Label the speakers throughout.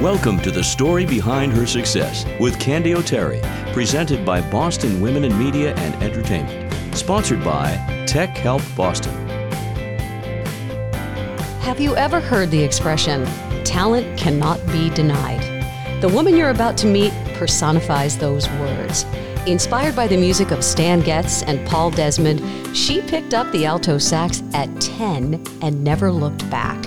Speaker 1: Welcome to the story behind her success with Candy O'Terry, presented by Boston Women in Media and Entertainment, sponsored by Tech Help Boston.
Speaker 2: Have you ever heard the expression, talent cannot be denied? The woman you're about to meet personifies those words. Inspired by the music of Stan Getz and Paul Desmond, she picked up the alto sax at 10 and never looked back.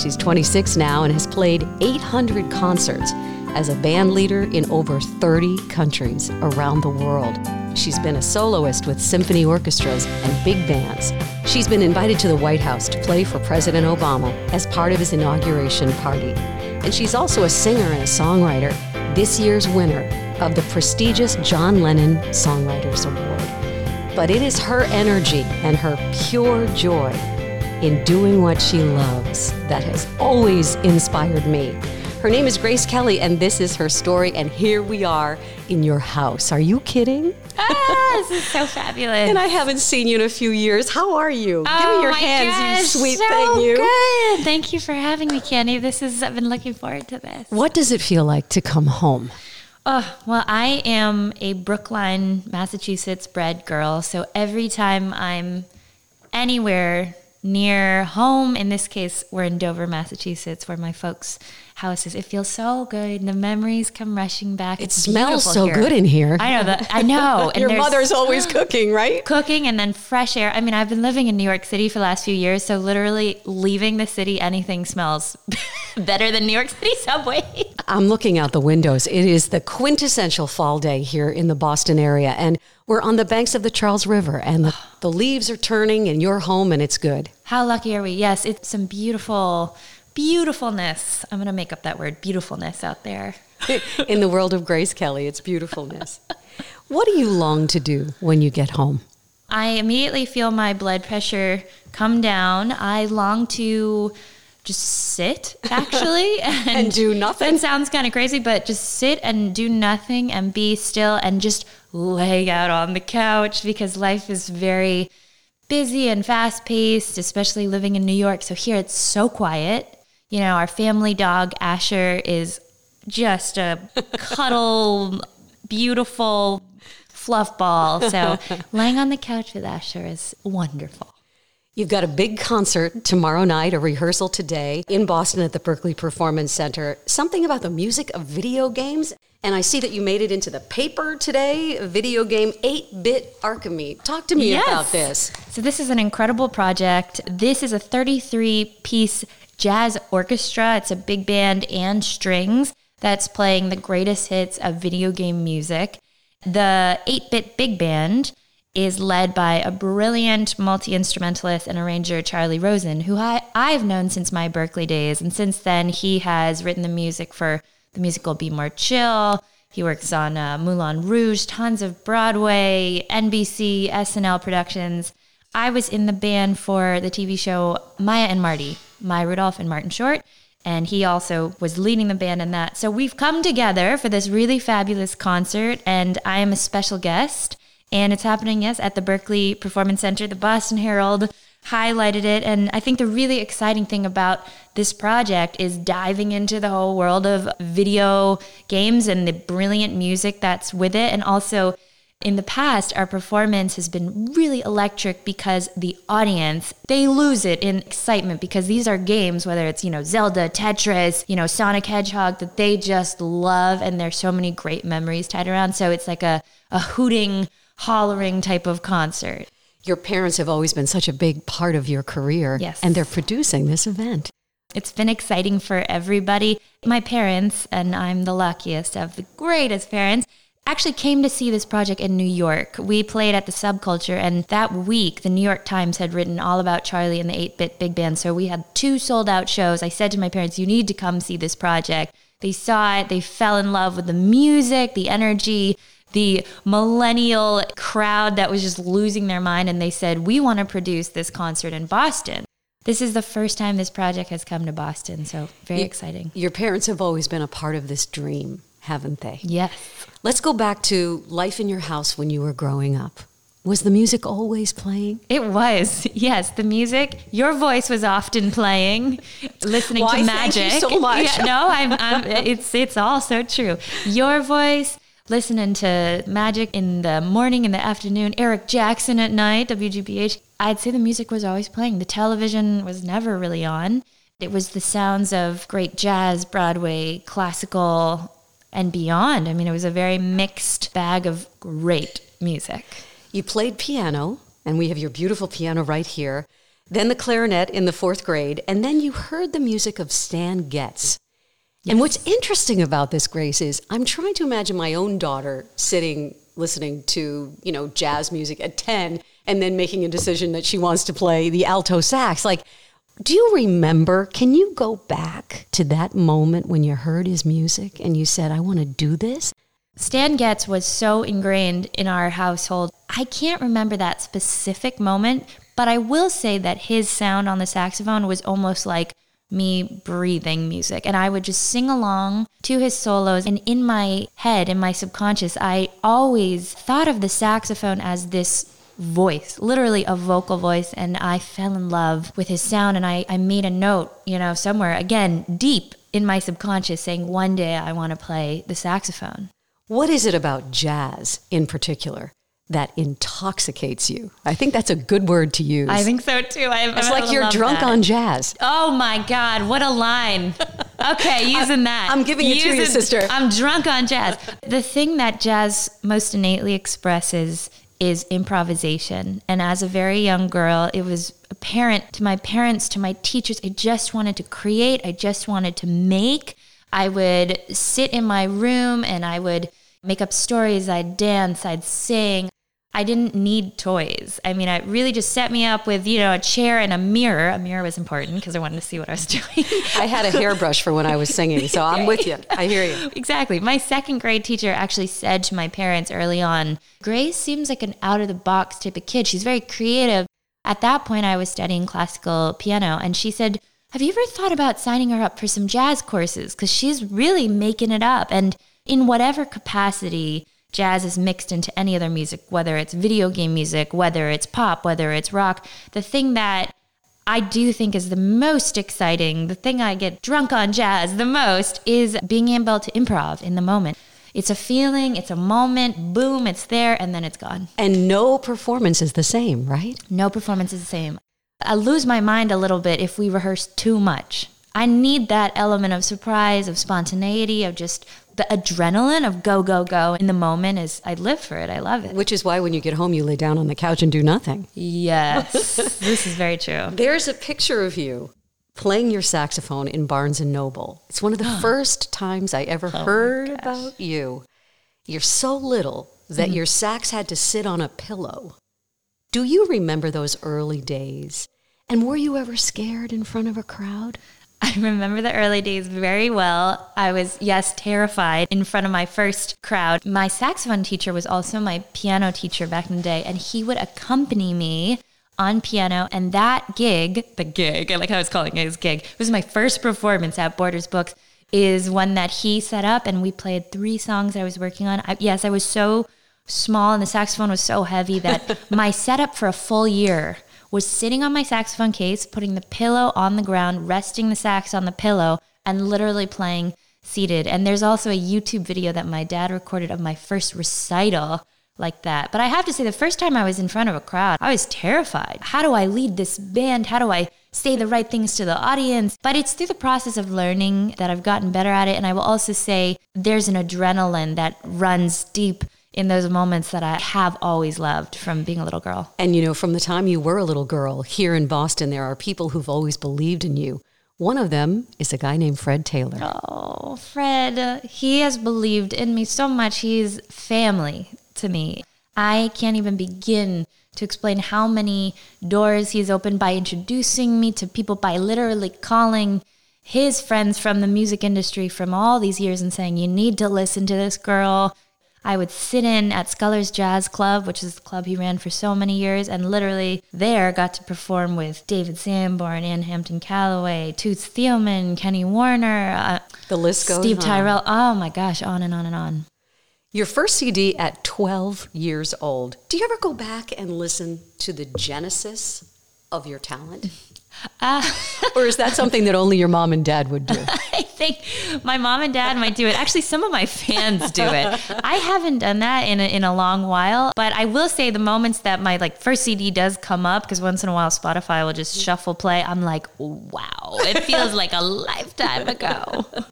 Speaker 2: She's 26 now and has played 800 concerts as a band leader in over 30 countries around the world. She's been a soloist with symphony orchestras and big bands. She's been invited to the White House to play for President Obama as part of his inauguration party. And she's also a singer and a songwriter, this year's winner of the prestigious John Lennon Songwriters Award. But it is her energy and her pure joy in doing what she loves that has always inspired me. Her name is Grace Kelly, and this is her story. And here we are in your house. Are you kidding?
Speaker 3: Ah, this is so fabulous.
Speaker 2: and I haven't seen you in a few years. How are you?
Speaker 3: oh
Speaker 2: Give me your
Speaker 3: my
Speaker 2: hands,
Speaker 3: gosh,
Speaker 2: you sweet
Speaker 3: so
Speaker 2: thing, you.
Speaker 3: Good. Thank you for having me, Candy. This is I've been looking forward to this.
Speaker 2: What does it feel like to come home?
Speaker 3: Oh, well, I am a Brookline, Massachusetts bred girl. So every time I'm anywhere near home, in this case, we're in Dover, Massachusetts, where my folks' house is. It feels so good. And The memories come rushing back.
Speaker 2: It
Speaker 3: It's
Speaker 2: smells so
Speaker 3: here.
Speaker 2: good in here.
Speaker 3: I know that. I know.
Speaker 2: Your mother's always cooking, right?
Speaker 3: cooking and then fresh air. I mean, I've been living in New York City for the last few years, so literally leaving the city, anything smells better than New York City subway.
Speaker 2: I'm looking out the windows. It is the quintessential fall day here in the Boston area, and we're on the banks of the Charles River, and the, the leaves are turning, and you're home, and it's good.
Speaker 3: How lucky are we? Yes, it's some beautiful, beautifulness. I'm going to make up that word, beautifulness out there.
Speaker 2: in the world of Grace Kelly, it's beautifulness. what do you long to do when you get home?
Speaker 3: I immediately feel my blood pressure come down. I long to just sit, actually, and,
Speaker 2: do nothing?
Speaker 3: That sounds kind of crazy, but just sit and do nothing and be still and just lay out on the couch because life is very busy and fast paced, especially living in New York. So here it's so quiet. You know, our family dog, Asher, is just a cuddle, beautiful fluff ball. So laying on the couch with Asher is wonderful.
Speaker 2: You've got a big concert tomorrow night, a rehearsal today in Boston at the Berklee Performance Center. Something about the music of video games. And I see that you made it into the paper today, video game 8 bit Archime. Talk to me
Speaker 3: Yes.
Speaker 2: about this.
Speaker 3: So this is an incredible project. This is a 33 piece jazz orchestra. It's a big band and strings that's playing the greatest hits of video game music. The 8-bit big band is led by a brilliant multi-instrumentalist and arranger Charlie Rosen, who I, I've known since my Berklee days. And since then, he has written the music for the musical Be More Chill. He works on uh, Moulin Rouge, tons of Broadway, NBC, SNL productions. I was in the band for the TV show Maya and Marty, Maya Rudolph and Martin Short, and he also was leading the band in that. So we've come together for this really fabulous concert, and I am a special guest. And it's happening, yes, at the Berklee Performance Center. The Boston Herald highlighted it. And I think the really exciting thing about this project is diving into the whole world of video games and the brilliant music that's with it. And also, in the past, our performance has been really electric because the audience, they lose it in excitement because these are games, whether it's, you know, Zelda, Tetris, you know, Sonic Hedgehog, that they just love. And there's so many great memories tied around. So it's like a, a hooting, hollering type of concert.
Speaker 2: Your parents have always been such a big part of your career.
Speaker 3: Yes.
Speaker 2: And they're producing this event.
Speaker 3: It's been exciting for everybody. My parents, and I'm the luckiest of the greatest parents, actually came to see this project in New York. We played at the Subculture, and that week, the New York Times had written all about Charlie and the 8 bit big band. So we had two sold out shows. I said to my parents, You need to come see this project. They saw it, they fell in love with the music, the energy, the millennial crowd that was just losing their mind. And they said, We want to produce this concert in Boston. This is the first time this project has come to Boston, so very exciting.
Speaker 2: Your parents have always been a part of this dream, haven't they?
Speaker 3: Yes.
Speaker 2: Let's go back to life in your house when you were growing up. Was the music always playing?
Speaker 3: It was, yes. The music, your voice was often playing, listening
Speaker 2: Why,
Speaker 3: to
Speaker 2: thank you
Speaker 3: magic.
Speaker 2: so much.
Speaker 3: Yeah, no, I'm, I'm, it's it's all so true. Your voice, listening to magic in the morning, in the afternoon, Eric Jackson at night, WGBH. I'd say the music was always playing. The television was never really on. It was the sounds of great jazz, Broadway, classical, and beyond. I mean, it was a very mixed bag of great music.
Speaker 2: You played piano, and we have your beautiful piano right here. Then the clarinet in the fourth grade, and then you heard the music of Stan Getz. And what's interesting about this, Grace, is I'm trying to imagine my own daughter sitting listening to, you know, jazz music at 10 and then making a decision that she wants to play the alto sax. Like, do you remember? Can you go back to that moment when you heard his music and you said, I want to do this?
Speaker 3: Stan Getz was so ingrained in our household. I can't remember that specific moment, but I will say that his sound on the saxophone was almost like me breathing music. And I would just sing along to his solos. And in my head, in my subconscious, I always thought of the saxophone as this voice, literally a vocal voice. And I fell in love with his sound. And I, I made a note, you know, somewhere, again, deep in my subconscious, saying, one day I want to play the saxophone.
Speaker 2: What is it about jazz in particular that intoxicates you? I think that's a good word to use.
Speaker 3: I think so too. I,
Speaker 2: it's like you're drunk
Speaker 3: that.
Speaker 2: on jazz.
Speaker 3: Oh my God, what a line. Okay, using that.
Speaker 2: I'm giving it
Speaker 3: using,
Speaker 2: to you, sister.
Speaker 3: I'm drunk on jazz. The thing that jazz most innately expresses is improvisation. And as a very young girl, it was apparent to my parents, to my teachers, I just wanted to create, I just wanted to make. I would sit in my room and I would make up stories, I'd dance, I'd sing. I didn't need toys. I mean, it really just set me up with, you know, a chair and a mirror. A mirror was important because I wanted to see what I was doing.
Speaker 2: I had a hairbrush for when I was singing, so I'm with you. I hear you.
Speaker 3: Exactly. My second grade teacher actually said to my parents early on, Grace seems like an out of the box type of kid. She's very creative. At that point, I was studying classical piano, and she said, Have you ever thought about signing her up for some jazz courses? Because she's really making it up. And in whatever capacity, jazz is mixed into any other music, whether it's video game music, whether it's pop, whether it's rock. The thing that I do think is the most exciting, the thing I get drunk on jazz the most, is being able to improv in the moment. It's a feeling, it's a moment, boom, it's there, and then it's gone.
Speaker 2: And no performance is the same, right?
Speaker 3: No performance is the same. I lose my mind a little bit if we rehearse too much. I need that element of surprise, of spontaneity, of just the adrenaline of go, go, go in the moment is I live for it. I love it.
Speaker 2: Which is why when you get home, you lay down on the couch and do nothing.
Speaker 3: Yes, this is very true.
Speaker 2: There's a picture of you playing your saxophone in Barnes and Noble. It's one of the first times I ever
Speaker 3: Oh
Speaker 2: heard about you. You're so little that mm-hmm. your sax had to sit on a pillow. Do you remember those early days? And were you ever scared in front of a crowd?
Speaker 3: I remember the early days very well. I was, yes, terrified in front of my first crowd. My saxophone teacher was also my piano teacher back in the day, and he would accompany me on piano. And that gig, the gig, I like how I was calling it his gig, it was my first performance at Borders Books, is one that he set up, and we played three songs I was working on. I, yes, I was so small, and the saxophone was so heavy that my setup for a full year was sitting on my saxophone case, putting the pillow on the ground, resting the sax on the pillow, and literally playing seated. And there's also a YouTube video that my dad recorded of my first recital like that. But I have to say, the first time I was in front of a crowd, I was terrified. How do I lead this band? How do I say the right things to the audience? But it's through the process of learning that I've gotten better at it. And I will also say there's an adrenaline that runs deep in those moments that I have always loved from being a little girl.
Speaker 2: And you know, from the time you were a little girl here in Boston, there are people who've always believed in you. One of them is a guy named Fred Taylor.
Speaker 3: Oh, Fred, he has believed in me so much. He's family to me. I can't even begin to explain how many doors he's opened by introducing me to people, by literally calling his friends from the music industry from all these years and saying, You need to listen to this girl. I would sit in at Scullers Jazz Club, which is the club he ran for so many years, and literally there got to perform with David Sanborn, Ann Hampton Callaway, Toots Thielemans, Kenny Werner, uh,
Speaker 2: The list goes
Speaker 3: Steve
Speaker 2: on.
Speaker 3: Tyrell. Oh my gosh, on and on and on.
Speaker 2: Your first CD at 12 years old. Do you ever go back and listen to the genesis of your talent? Uh, or is that something that only your mom and dad would do?
Speaker 3: I think my mom and dad might do it. Actually, some of my fans do it. I haven't done that in a, in a long while, but I will say the moments that my like first CD does come up because once in a while Spotify will just shuffle play. I'm like, wow, it feels like a lifetime ago.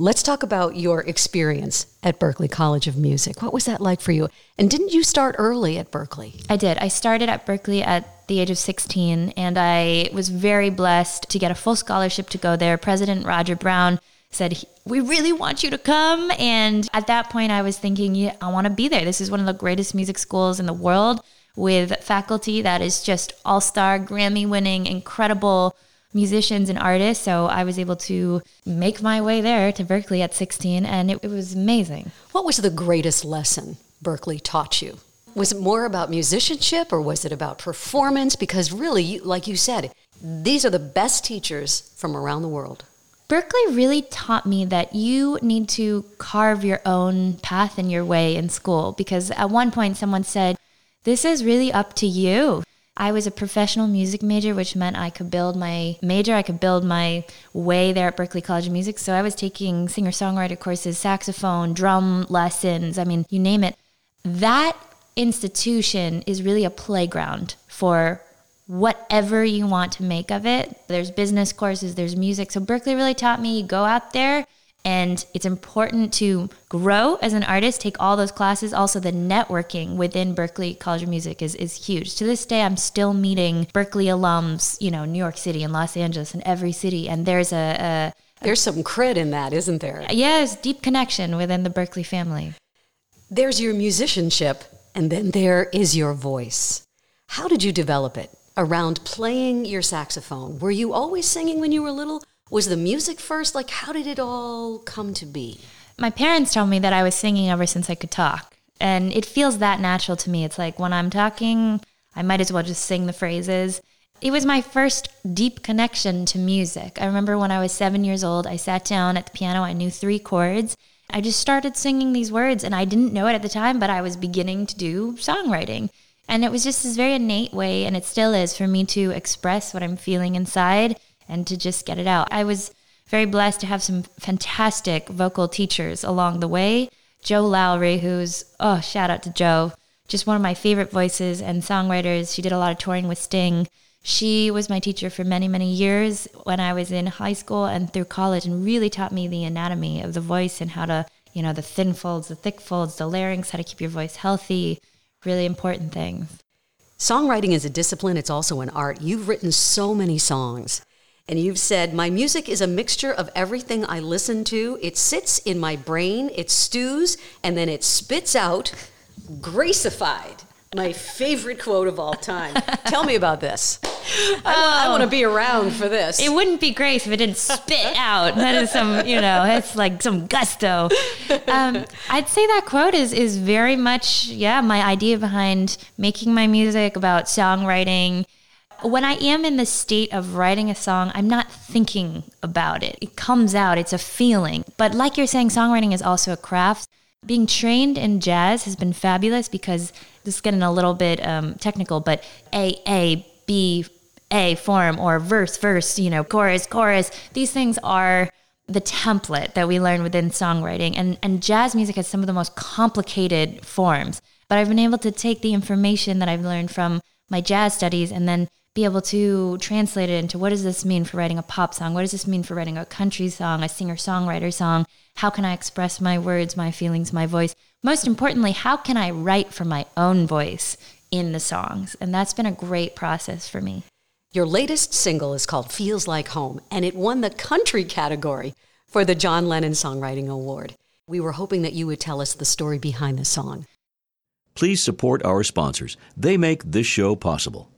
Speaker 2: Let's talk about your experience at Berklee College of Music. What was that like for you? And didn't you start early at Berklee?
Speaker 3: I did. I started at Berklee at the age of 16, and I was very blessed to get a full scholarship to go there. President Roger Brown said, We really want you to come. And at that point, I was thinking, Yeah, I want to be there. This is one of the greatest music schools in the world with faculty that is just all star, Grammy winning, incredible musicians and artists. So I was able to make my way there to Berklee at 16, and it, it was amazing.
Speaker 2: What was the greatest lesson Berklee taught you? Was it more about musicianship or was it about performance? Because really, like you said, these are the best teachers from around the world.
Speaker 3: Berklee really taught me that you need to carve your own path and your way in school because at one point someone said, This is really up to you. I was a professional music major, which meant I could build my major, I could build my way there at Berklee College of Music. So I was taking singer songwriter courses, saxophone, drum lessons, I mean, you name it. That institution is really a playground for whatever you want to make of it. There's business courses, there's music. So Berklee really taught me go out there and it's important to grow as an artist, take all those classes. Also, the networking within Berklee College of Music is, is huge. To this day, I'm still meeting Berklee alums, you know, New York City and Los Angeles and every city. And there's a,
Speaker 2: a there's some cred in that, isn't there?
Speaker 3: Yes, deep connection within the Berklee family.
Speaker 2: There's your musicianship, and then there is your voice. How did you develop it around playing your saxophone? Were you always singing when you were little? Was the music first? Like, how did it all come to be?
Speaker 3: My parents told me that I was singing ever since I could talk. And it feels that natural to me. It's like when I'm talking, I might as well just sing the phrases. It was my first deep connection to music. I remember when I was seven years old, I sat down at the piano, I knew three chords. I just started singing these words, and I didn't know it at the time, but I was beginning to do songwriting. And it was just this very innate way, and it still is, for me to express what I'm feeling inside and to just get it out. I was very blessed to have some fantastic vocal teachers along the way. Jo Lawry, who's, oh, shout out to Jo, just one of my favorite voices and songwriters. She did a lot of touring with Sting. She was my teacher for many, many years when I was in high school and through college and really taught me the anatomy of the voice and how to, you know, the thin folds, the thick folds, the larynx, how to keep your voice healthy, really important things.
Speaker 2: Songwriting is a discipline, it's also an art. You've written so many songs. And you've said, My music is a mixture of everything I listen to. It sits in my brain, it stews, and then it spits out, gracified. My favorite quote of all time. Tell me about this. I, oh, I want to be around for this.
Speaker 3: It wouldn't be grace if it didn't spit out. That is some, you know, it's like some gusto. Um, I'd say that quote is is very much, yeah, my idea behind making my music about songwriting when I am in the state of writing a song, I'm not thinking about it. It comes out, it's a feeling. But like you're saying, songwriting is also a craft. Being trained in jazz has been fabulous because this is getting a little bit um, technical, but A, A, B, A form or verse, verse, you know, chorus, chorus. These things are the template that we learn within songwriting. And, and jazz music has some of the most complicated forms. But I've been able to take the information that I've learned from my jazz studies and then be able to translate it into what does this mean for writing a pop song? What does this mean for writing a country song, a singer songwriter song? How can I express my words, my feelings, my voice? Most importantly, how can I write for my own voice in the songs? And that's been a great process for me.
Speaker 2: Your latest single is called Feels Like Home, and it won the country category for the John Lennon Songwriting Award. We were hoping that you would tell us the story behind the song.
Speaker 1: Please support our sponsors. They make this show possible.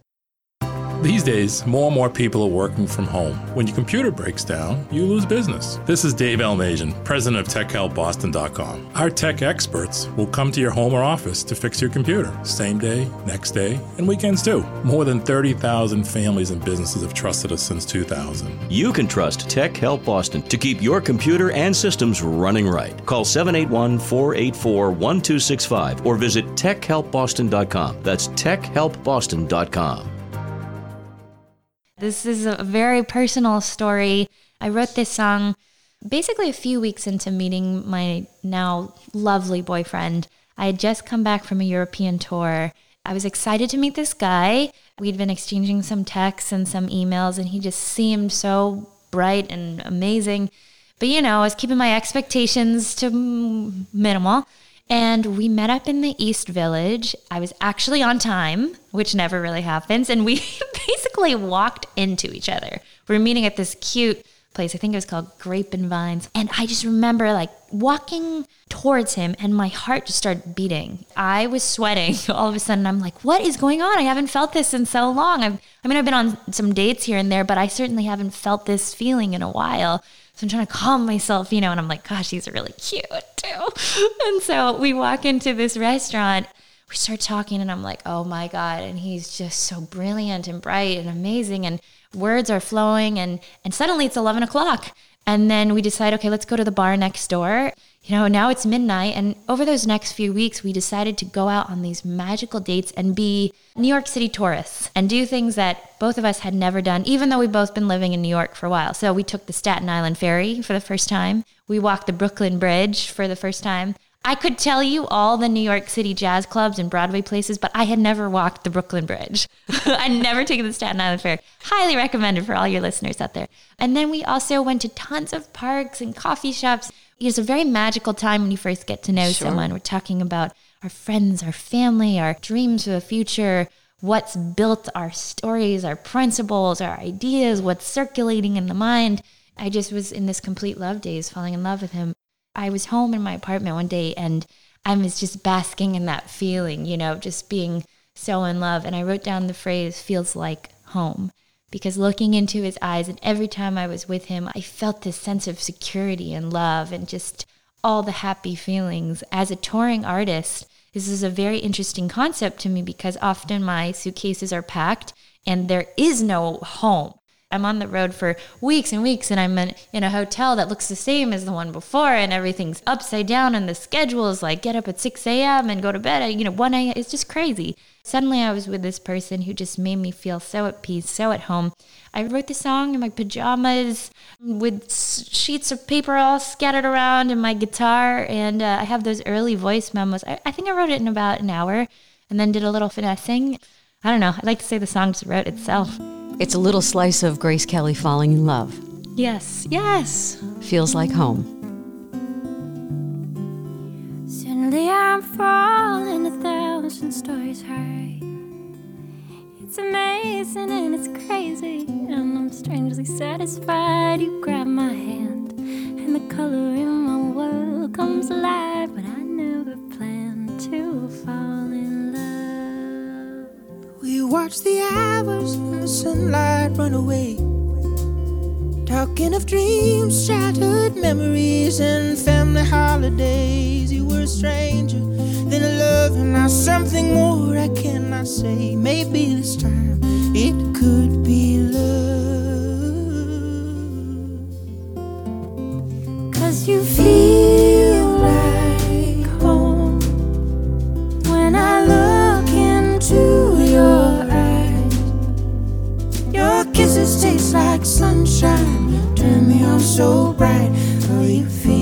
Speaker 4: These days, more and more people are working from home. When your computer breaks down, you lose business. This is Dave Elmasian, president of TechHelpBoston.com. Our tech experts will come to your home or office to fix your computer, same day, next day, and weekends too. More than 30,000 families and businesses have trusted us since 2000.
Speaker 1: You can trust Tech Help Boston to keep your computer and systems running right. Call 781 484 1265 or visit TechHelpBoston.com. That's TechHelpBoston.com.
Speaker 3: This is a very personal story. I wrote this song basically a few weeks into meeting my now lovely boyfriend. I had just come back from a European tour. I was excited to meet this guy. We'd been exchanging some texts and some emails, and he just seemed so bright and amazing. But you know, I was keeping my expectations to minimal. And we met up in the East Village. I was actually on time, which never really happens. And we basically walked into each other. We were meeting at this cute place. I think it was called Grape and Vines. And I just remember like walking towards him and my heart just started beating. I was sweating all of a sudden. I'm like, what is going on? I haven't felt this in so long. I've, I mean, I've been on some dates here and there, but I certainly haven't felt this feeling in a while. So I'm trying to calm myself, you know, and I'm like, gosh, he's really cute too. And so we walk into this restaurant, we start talking, and I'm like, oh my God. And he's just so brilliant and bright and amazing. And words are flowing. And, and suddenly it's 11 o'clock. And then we decide, okay, let's go to the bar next door you know, now it's midnight. And over those next few weeks, we decided to go out on these magical dates and be New York City tourists and do things that both of us had never done, even though we've both been living in New York for a while. So we took the Staten Island Ferry for the first time. We walked the Brooklyn Bridge for the first time. I could tell you all the New York City jazz clubs and Broadway places, but I had never walked the Brooklyn Bridge. I'd never taken the Staten Island Ferry. Highly recommended for all your listeners out there. And then we also went to tons of parks and coffee shops it's a very magical time when you first get to know sure. someone. We're talking about our friends, our family, our dreams for the future, what's built our stories, our principles, our ideas, what's circulating in the mind. I just was in this complete love daze, falling in love with him. I was home in my apartment one day and I was just basking in that feeling, you know, just being so in love. And I wrote down the phrase, feels like home because looking into his eyes and every time I was with him, I felt this sense of security and love and just all the happy feelings. As a touring artist, this is a very interesting concept to me because often my suitcases are packed and there is no home. I'm on the road for weeks and weeks, and I'm in, in a hotel that looks the same as the one before, and everything's upside down, and the schedule is like get up at 6 a.m. and go to bed at you know 1 a.m. It's just crazy. Suddenly, I was with this person who just made me feel so at peace, so at home. I wrote the song in my pajamas with sheets of paper all scattered around and my guitar, and uh, I have those early voice memos. I, I think I wrote it in about an hour, and then did a little finessing. I don't know. I like to say the song just wrote itself.
Speaker 2: It's a little slice of Grace Kelly falling in love.
Speaker 3: Yes, yes.
Speaker 2: Feels like home.
Speaker 5: Suddenly I'm falling a thousand stories high. It's amazing and it's crazy, and I'm strangely satisfied. You grab my hand, and the color in my world comes alive, but I never planned to fall in love.
Speaker 6: We watch the hours and the sunlight run away. Talking of dreams, childhood memories, and family holidays. You were a stranger, then a love, and now something more I cannot say. Maybe this time it could
Speaker 5: like
Speaker 6: sunshine turn me on so bright. Oh, you feel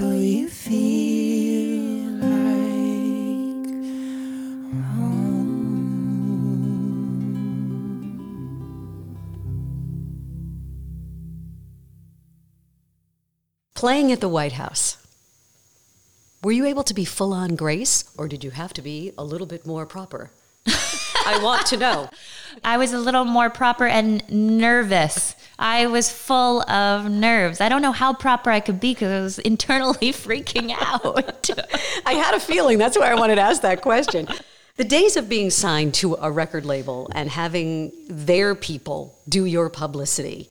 Speaker 6: Oh, you feel like
Speaker 2: Playing at the White House. Were you able to be full on Grace, or did you have to be a little bit more proper? I want to know.
Speaker 3: I was a little more proper and nervous. I was full of nerves. I don't know how proper I could be because I was internally freaking out.
Speaker 2: I had a feeling that's why I wanted to ask that question. The days of being signed to a record label and having their people do your publicity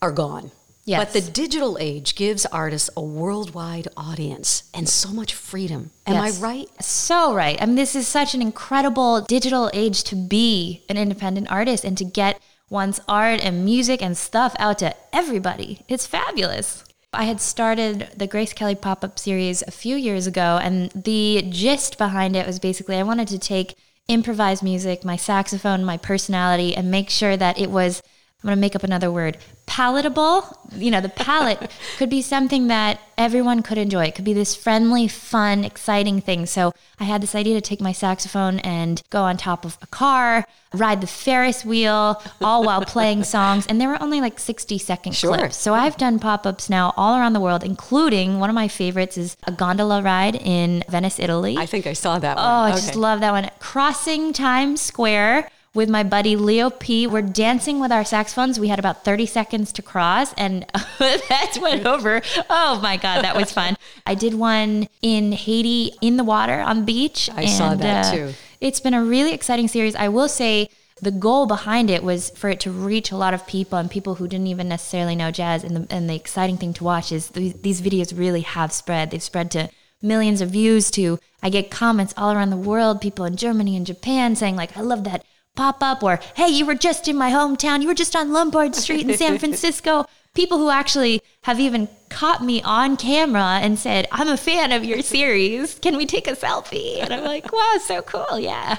Speaker 2: are gone.
Speaker 3: Yes.
Speaker 2: But the digital age gives artists a worldwide audience and so much freedom. Am
Speaker 3: Yes.
Speaker 2: I right?
Speaker 3: So right. I mean, this is such an incredible digital age to be an independent artist and to get one's art and music and stuff out to everybody. It's fabulous. I had started the Grace Kelly pop up series a few years ago, and the gist behind it was basically I wanted to take improvised music, my saxophone, my personality, and make sure that it was I'm going to make up another word palatable. You know, the palate could be something that everyone could enjoy. It could be this friendly, fun, exciting thing. So I had this idea to take my saxophone and go on top of a car, ride the Ferris wheel, all while playing songs. And there were only like 60 second
Speaker 2: Sure.
Speaker 3: clips. So I've done pop ups now all around the world, including one of my favorites is a gondola ride in Venice, Italy.
Speaker 2: I think I saw that
Speaker 3: Oh,
Speaker 2: one.
Speaker 3: I
Speaker 2: Okay.
Speaker 3: just love that one. Crossing Times Square with my buddy Leo P. We're dancing with our saxophones. We had about 30 seconds to cross, and that went over. Oh my God, that was fun. I did one in Haiti in the water on the beach.
Speaker 2: I saw that
Speaker 3: uh,
Speaker 2: too.
Speaker 3: It's been a really exciting series. I will say the goal behind it was for it to reach a lot of people and people who didn't even necessarily know jazz. And the, and the exciting thing to watch is th- these videos really have spread. They've spread to millions of views to I get comments all around the world, people in Germany and Japan saying like, I love that pop up or hey, you were just in my hometown. You were just on Lombard Street in San Francisco. People who actually have even caught me on camera and said, I'm a fan of your series. Can we take a selfie? And I'm like, wow, so cool. Yeah.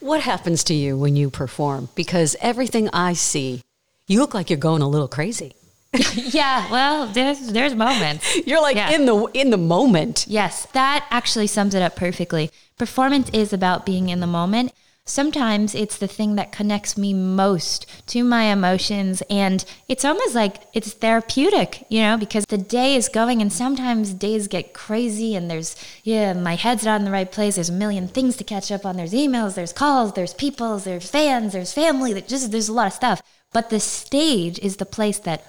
Speaker 2: What happens to you when you perform? Because everything I see, you look like you're going a little crazy.
Speaker 3: Yeah, well, there's there's moments.
Speaker 2: You're like
Speaker 3: Yeah.
Speaker 2: in the in the moment.
Speaker 3: Yes, that actually sums it up perfectly. Performance is about being in the moment. Sometimes it's the thing that connects me most to my emotions. And it's almost like it's therapeutic, you know, because the day is going and sometimes days get crazy and there's, yeah, my head's not in the right place. There's a million things to catch up on. There's emails, there's calls, there's people, there's fans, there's family, that just, there's a lot of stuff. But the stage is the place that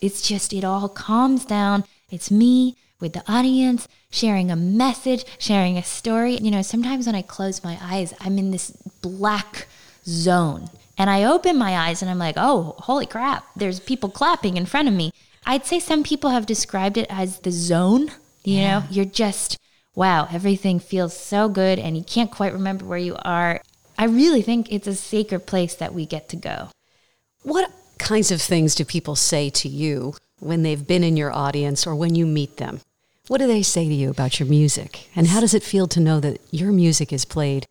Speaker 3: it's just, it all calms down. It's me with the audience, sharing a message, sharing a story. You know, sometimes when I close my eyes, I'm in this black zone. And I open my eyes and I'm like, oh, holy crap, there's people clapping in front of me. I'd say some people have described it as the zone. You yeah. know, you're just, wow, everything feels so good and you can't quite remember where you are. I really think it's a sacred place that we get to go.
Speaker 2: What kinds of things do people say to you when they've been in your audience or when you meet them? What do they say to you about your music? And how does it feel to know that your music is played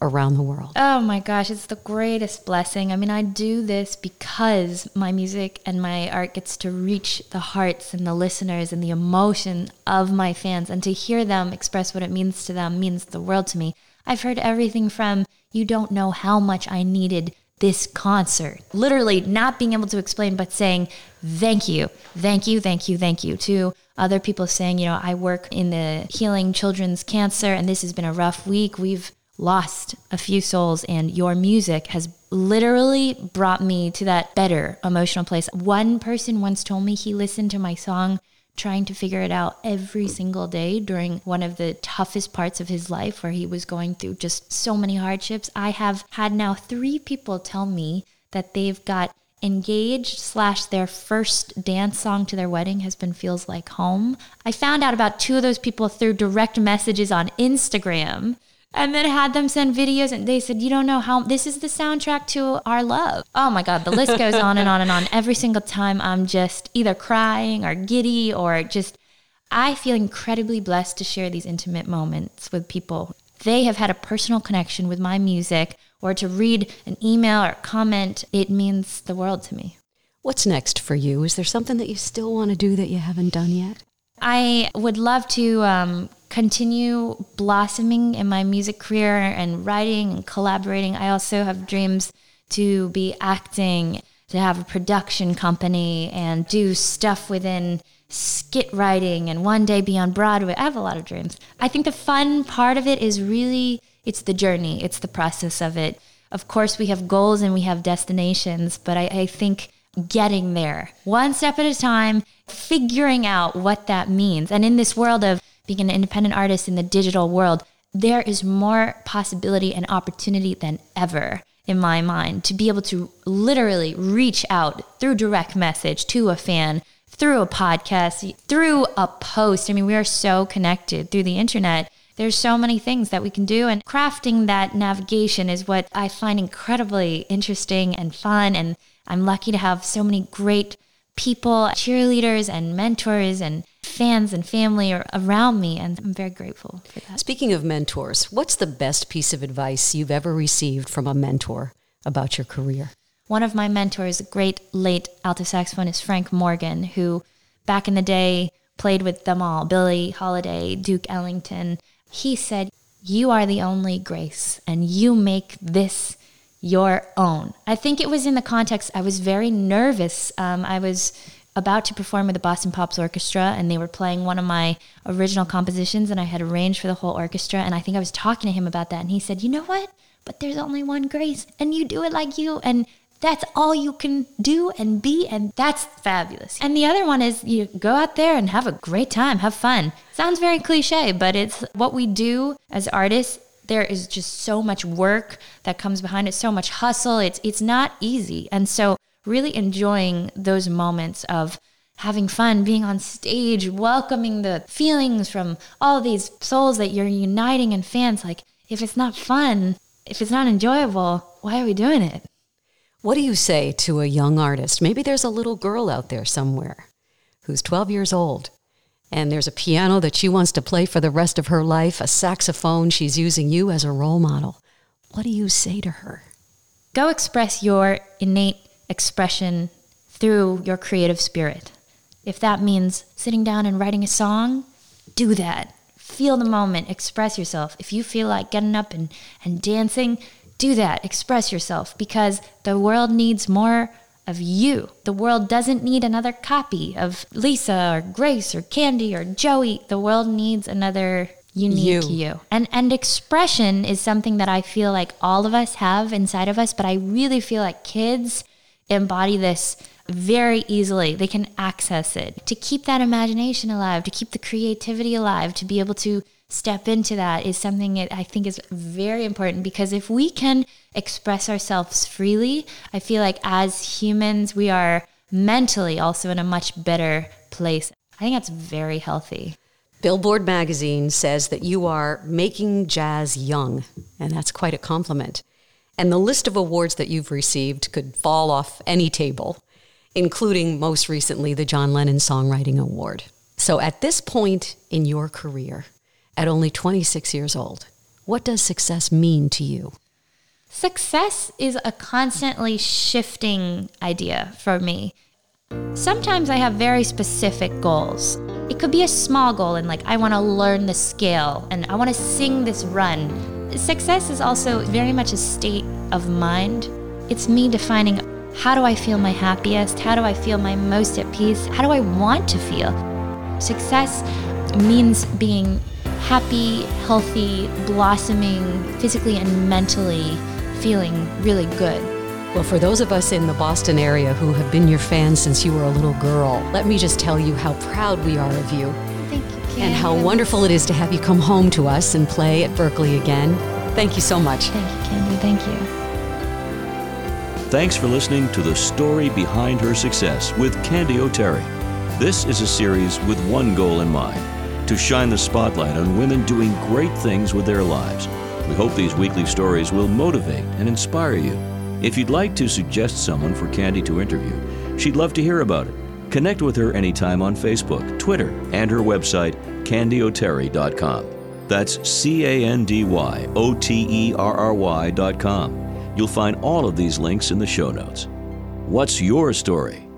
Speaker 2: around the world?
Speaker 3: Oh my gosh, it's the greatest blessing. I mean, I do this because my music and my art gets to reach the hearts and the listeners and the emotion of my fans. And to hear them express what it means to them means the world to me. I've heard everything from, you don't know how much I needed this concert. Literally not being able to explain, but saying, thank you, thank you, thank you, thank you to other people saying, you know, I work in the healing children's cancer and this has been a rough week. We've lost a few souls and your music has literally brought me to that better emotional place. One person once told me he listened to my song trying to figure it out every single day during one of the toughest parts of his life where he was going through just so many hardships. I have had now three people tell me that they've got engaged slash their first dance song to their wedding has been feels like home i found out about two of those people through direct messages on instagram and then had them send videos and they said you don't know how this is the soundtrack to our love. Oh my god the list goes on and on and on. Every single time i'm just either crying or giddy or just i feel incredibly blessed to share these intimate moments with people. They have had a personal connection with my music or to read an email or comment it means the world to me.
Speaker 2: What's next for you? Is there something that you still want to do that you haven't done yet?
Speaker 3: I would love to um, continue blossoming in my music career and writing and collaborating. I also have dreams to be acting, to have a production company and do stuff within skit writing and one day be on Broadway. I have a lot of dreams. I think the fun part of it is really it's the journey, it's the process of it. Of course, we have goals and we have destinations, but I, I think getting there one step at a time, figuring out what that means. And in this world of being an independent artist in the digital world, there is more possibility and opportunity than ever in my mind to be able to literally reach out through direct message to a fan, through a podcast, through a post. I mean, we are so connected through the internet. There's so many things that we can do, and crafting that navigation is what I find incredibly interesting and fun. And I'm lucky to have so many great people, cheerleaders and mentors and fans and family around me. And I'm very grateful for that.
Speaker 2: Speaking of mentors, what's the best piece of advice you've ever received from a mentor about your career?
Speaker 3: One of my mentors, great late alto saxophonist Frank Morgan, who back in the day played with them all Billie Holiday, Duke Ellington. He said, You are the only grace, and you make this your own. I think it was in the context, I was very nervous. Um, I was about to perform with the Boston Pops Orchestra, and they were playing one of my original compositions, and I had arranged for the whole orchestra. And I think I was talking to him about that, and he said, You know what? But there's only one grace, and you do it like you, and that's all you can do and be, and that's fabulous. And the other one is you go out there and have a great time, have fun. Sounds very cliche, but it's what we do as artists there is just so much work that comes behind it, so much hustle. It's it's not easy. And so really enjoying those moments of having fun, being on stage, welcoming the feelings from all these souls that you're uniting and fans. Like, if it's not fun, if it's not enjoyable, why are we doing it?
Speaker 2: What do you say to a young artist? Maybe there's a little girl out there somewhere who's 12 years old and there's a piano that she wants to play for the rest of her life, a saxophone, she's using you as a role model. What do you say to her?
Speaker 3: Go express your innate expression through your creative spirit. If that means sitting down and writing a song, do that. Feel the moment, express yourself. If you feel like getting up and, and dancing, do that. Express yourself because the world needs more of you. The world doesn't need another copy of Lisa or Grace or Candy or Joey. The world needs another unique
Speaker 2: You.
Speaker 3: you. And and expression is something that I feel like all of us have inside of us, but I really feel like kids embody this very easily. They can access it. To keep that imagination alive, to keep the creativity alive, to be able to step into that is something that I think is very important because if we can express ourselves freely, I feel like as humans, we are mentally also in a much better place. I think that's very healthy.
Speaker 2: Billboard magazine says that you are making jazz young, and that's quite a compliment. And the list of awards that you've received could fall off any table, including most recently the John Lennon Songwriting Award. So at this point in your career, at only 26 years old, what does success mean to you?
Speaker 3: Success is a constantly shifting idea for me. Sometimes I have very specific goals. It could be a small goal, and like I want to learn the scale and I want to sing this run. Success is also very much a state of mind. It's me defining how do I feel my happiest? How do I feel my most at peace? How do I want to feel? Success means being happy, healthy, blossoming, physically and mentally, feeling really good.
Speaker 2: Well, for those of us in the Boston area who have been your fans since you were a little girl, let me just tell you how proud we are of you and how wonderful it is to have you come home to us and play at Berklee again. Thank you so much.
Speaker 3: Thank you, Candy. Thank you.
Speaker 1: Thanks for listening to The Story Behind Her Success with Candy O'Terry. This is a series with one goal in mind to shine the spotlight on women doing great things with their lives. We hope these weekly stories will motivate and inspire you. If you'd like to suggest someone for Candy to interview, she'd love to hear about it. Connect with her anytime on Facebook, Twitter, and her website, candyoterry.com. That's C A N D Y O T E R R Y.com. You'll find all of these links in the show notes. What's your story?